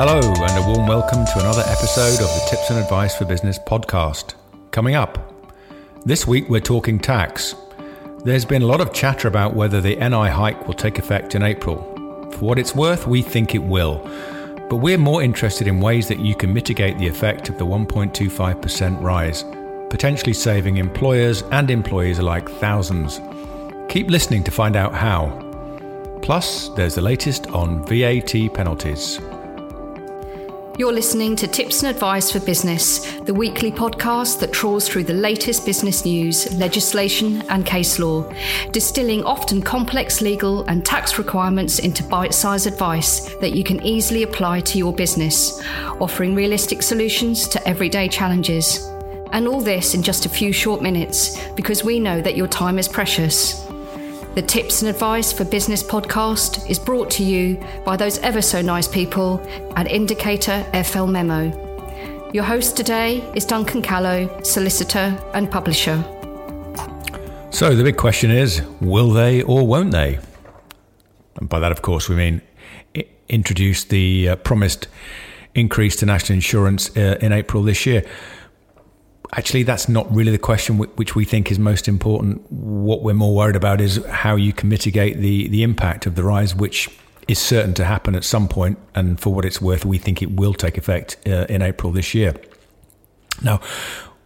Hello, and a warm welcome to another episode of the Tips and Advice for Business podcast. Coming up, this week we're talking tax. There's been a lot of chatter about whether the NI hike will take effect in April. For what it's worth, we think it will. But we're more interested in ways that you can mitigate the effect of the 1.25% rise, potentially saving employers and employees alike thousands. Keep listening to find out how. Plus, there's the latest on VAT penalties. You're listening to Tips and Advice for Business, the weekly podcast that trawls through the latest business news, legislation, and case law, distilling often complex legal and tax requirements into bite sized advice that you can easily apply to your business, offering realistic solutions to everyday challenges. And all this in just a few short minutes because we know that your time is precious. The Tips and Advice for Business podcast is brought to you by those ever so nice people at Indicator FL Memo. Your host today is Duncan Callow, solicitor and publisher. So, the big question is will they or won't they? And by that, of course, we mean introduce the uh, promised increase to national insurance uh, in April this year actually, that's not really the question which we think is most important. What we're more worried about is how you can mitigate the, the impact of the rise, which is certain to happen at some point. And for what it's worth, we think it will take effect uh, in April this year. Now,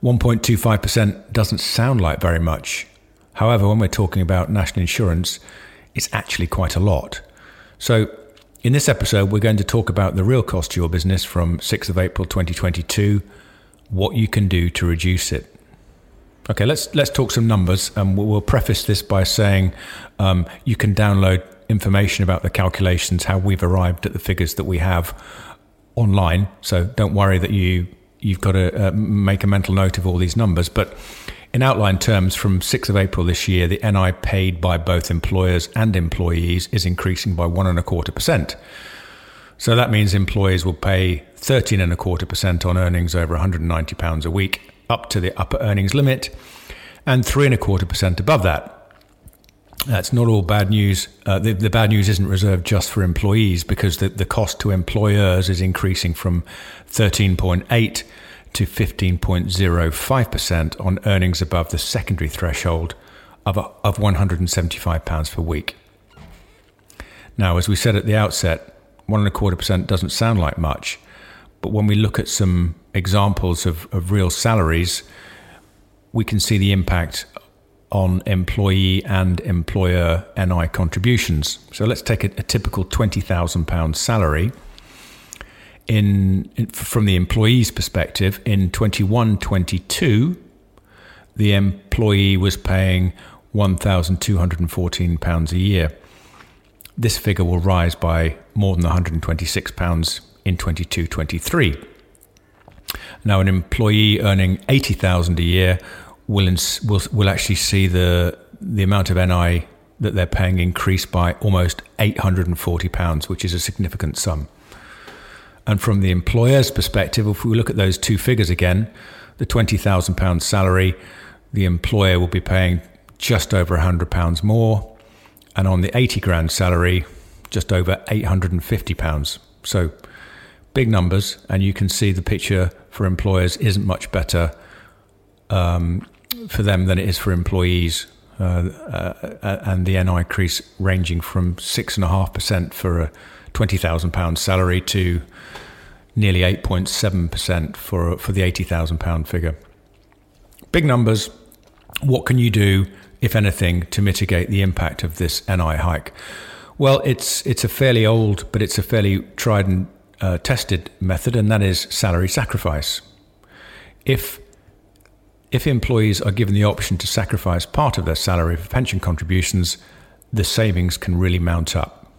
1.25% doesn't sound like very much. However, when we're talking about national insurance, it's actually quite a lot. So, in this episode, we're going to talk about the real cost to your business from 6th of April 2022 what you can do to reduce it. Okay, let's let's talk some numbers, and we'll, we'll preface this by saying um, you can download information about the calculations, how we've arrived at the figures that we have online. So don't worry that you you've got to uh, make a mental note of all these numbers. But in outline terms, from 6th of April this year, the NI paid by both employers and employees is increasing by one and a quarter percent. So that means employees will pay 13 and a quarter percent on earnings over 190 pounds a week up to the upper earnings limit and three and a quarter percent above that. That's not all bad news. Uh, the, the, bad news isn't reserved just for employees because the, the cost to employers is increasing from 13.8 to 15.05% on earnings above the secondary threshold of, of £175 per week. Now, as we said at the outset, one and a quarter percent doesn't sound like much, but when we look at some examples of, of real salaries, we can see the impact on employee and employer NI contributions. So let's take a, a typical £20,000 salary. In, in, from the employee's perspective, in 21 22, the employee was paying £1,214 a year. This figure will rise by more than £126 in 22 23. Now, an employee earning 80000 a year will, ins- will, will actually see the, the amount of NI that they're paying increase by almost £840, which is a significant sum. And from the employer's perspective, if we look at those two figures again, the £20,000 salary, the employer will be paying just over £100 more and on the 80 grand salary, just over 850 pounds. So big numbers, and you can see the picture for employers isn't much better um, for them than it is for employees. Uh, uh, and the NI increase ranging from six and a half percent for a twenty thousand pound salary to nearly eight point seven percent for for the eighty thousand pound figure. Big numbers. What can you do if anything, to mitigate the impact of this NI hike? Well, it's it's a fairly old, but it's a fairly tried and uh, tested method, and that is salary sacrifice. If if employees are given the option to sacrifice part of their salary for pension contributions, the savings can really mount up.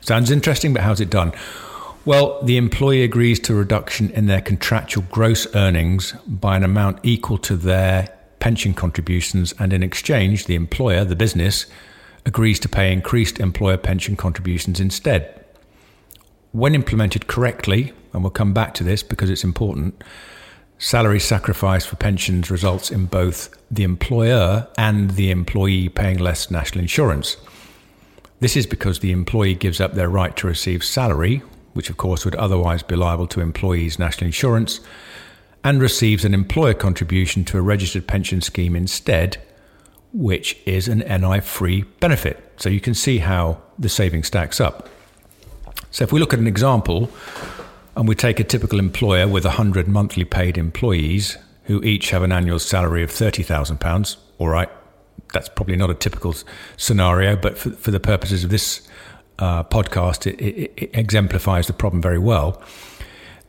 Sounds interesting, but how's it done? Well, the employee agrees to a reduction in their contractual gross earnings by an amount equal to their pension contributions, and in exchange, the employer, the business, agrees to pay increased employer pension contributions instead. When implemented correctly, and we'll come back to this because it's important, salary sacrifice for pensions results in both the employer and the employee paying less national insurance. This is because the employee gives up their right to receive salary, which of course would otherwise be liable to employees' national insurance, and receives an employer contribution to a registered pension scheme instead, which is an NI free benefit. So you can see how the saving stacks up. So if we look at an example and we take a typical employer with 100 monthly paid employees who each have an annual salary of £30,000, all right, that's probably not a typical scenario, but for, for the purposes of this uh, podcast, it, it, it exemplifies the problem very well.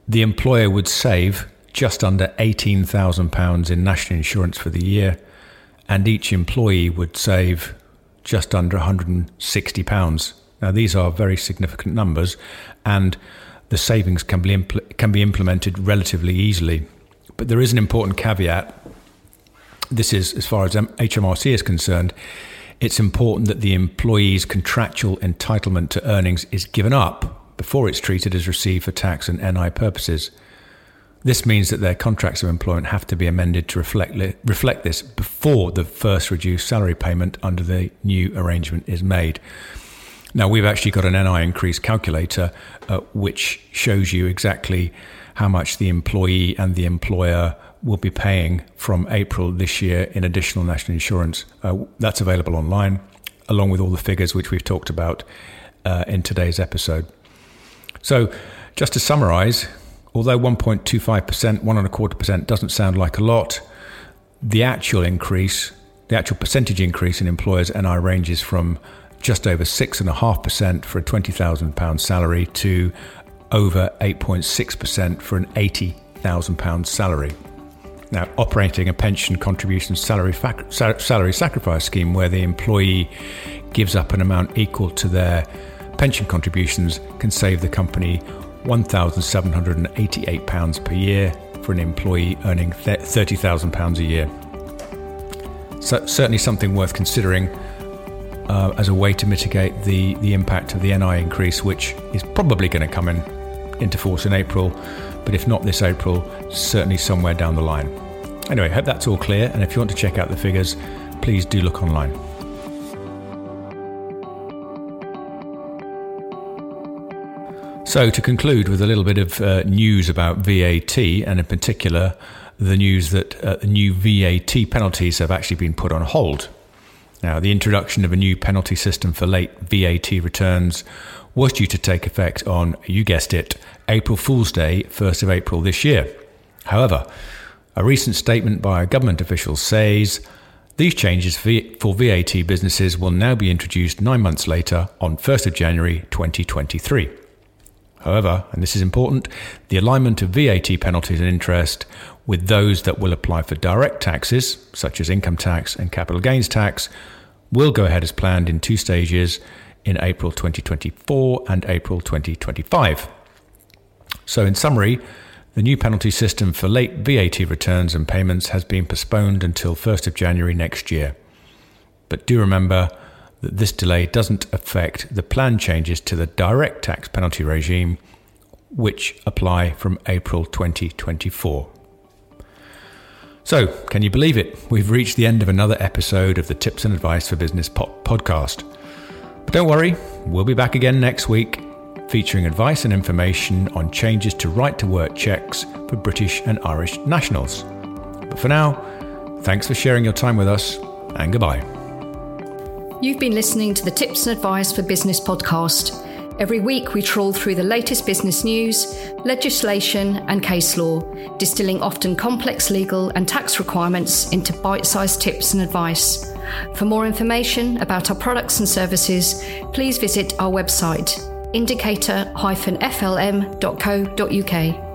The employer would save just under £18,000 in national insurance for the year, and each employee would save just under £160. Now, these are very significant numbers, and the savings can be, impl- can be implemented relatively easily. But there is an important caveat. This is, as far as HMRC is concerned, it's important that the employee's contractual entitlement to earnings is given up before it's treated as received for tax and NI purposes. This means that their contracts of employment have to be amended to reflect, reflect this before the first reduced salary payment under the new arrangement is made. Now, we've actually got an NI increase calculator uh, which shows you exactly how much the employee and the employer will be paying from April this year in additional national insurance. Uh, that's available online, along with all the figures which we've talked about uh, in today's episode. So, just to summarize, although 1.25%, one and a quarter percent doesn't sound like a lot, the actual increase, the actual percentage increase in employers' NI ranges from just over 6.5% for a £20,000 salary to over 8.6% for an £80,000 salary. Now, operating a pension contribution salary, fac- salary sacrifice scheme where the employee gives up an amount equal to their pension contributions can save the company £1,788 per year for an employee earning £30,000 a year. So, certainly something worth considering uh, as a way to mitigate the, the impact of the NI increase, which is probably going to come in into force in April, but if not this April, certainly somewhere down the line. Anyway, hope that's all clear, and if you want to check out the figures, please do look online. So, to conclude with a little bit of uh, news about VAT, and in particular, the news that uh, new VAT penalties have actually been put on hold. Now, the introduction of a new penalty system for late VAT returns was due to take effect on, you guessed it, April Fool's Day, 1st of April this year. However, a recent statement by a government official says these changes for VAT businesses will now be introduced nine months later on 1st of January 2023. However, and this is important, the alignment of VAT penalties and interest with those that will apply for direct taxes, such as income tax and capital gains tax, will go ahead as planned in two stages in April 2024 and April 2025. So, in summary, the new penalty system for late VAT returns and payments has been postponed until 1st of January next year. But do remember, that this delay doesn't affect the planned changes to the direct tax penalty regime, which apply from April 2024. So, can you believe it? We've reached the end of another episode of the Tips and Advice for Business podcast. But don't worry, we'll be back again next week, featuring advice and information on changes to right to work checks for British and Irish nationals. But for now, thanks for sharing your time with us, and goodbye. You've been listening to the Tips and Advice for Business podcast. Every week, we trawl through the latest business news, legislation, and case law, distilling often complex legal and tax requirements into bite sized tips and advice. For more information about our products and services, please visit our website indicator-flm.co.uk.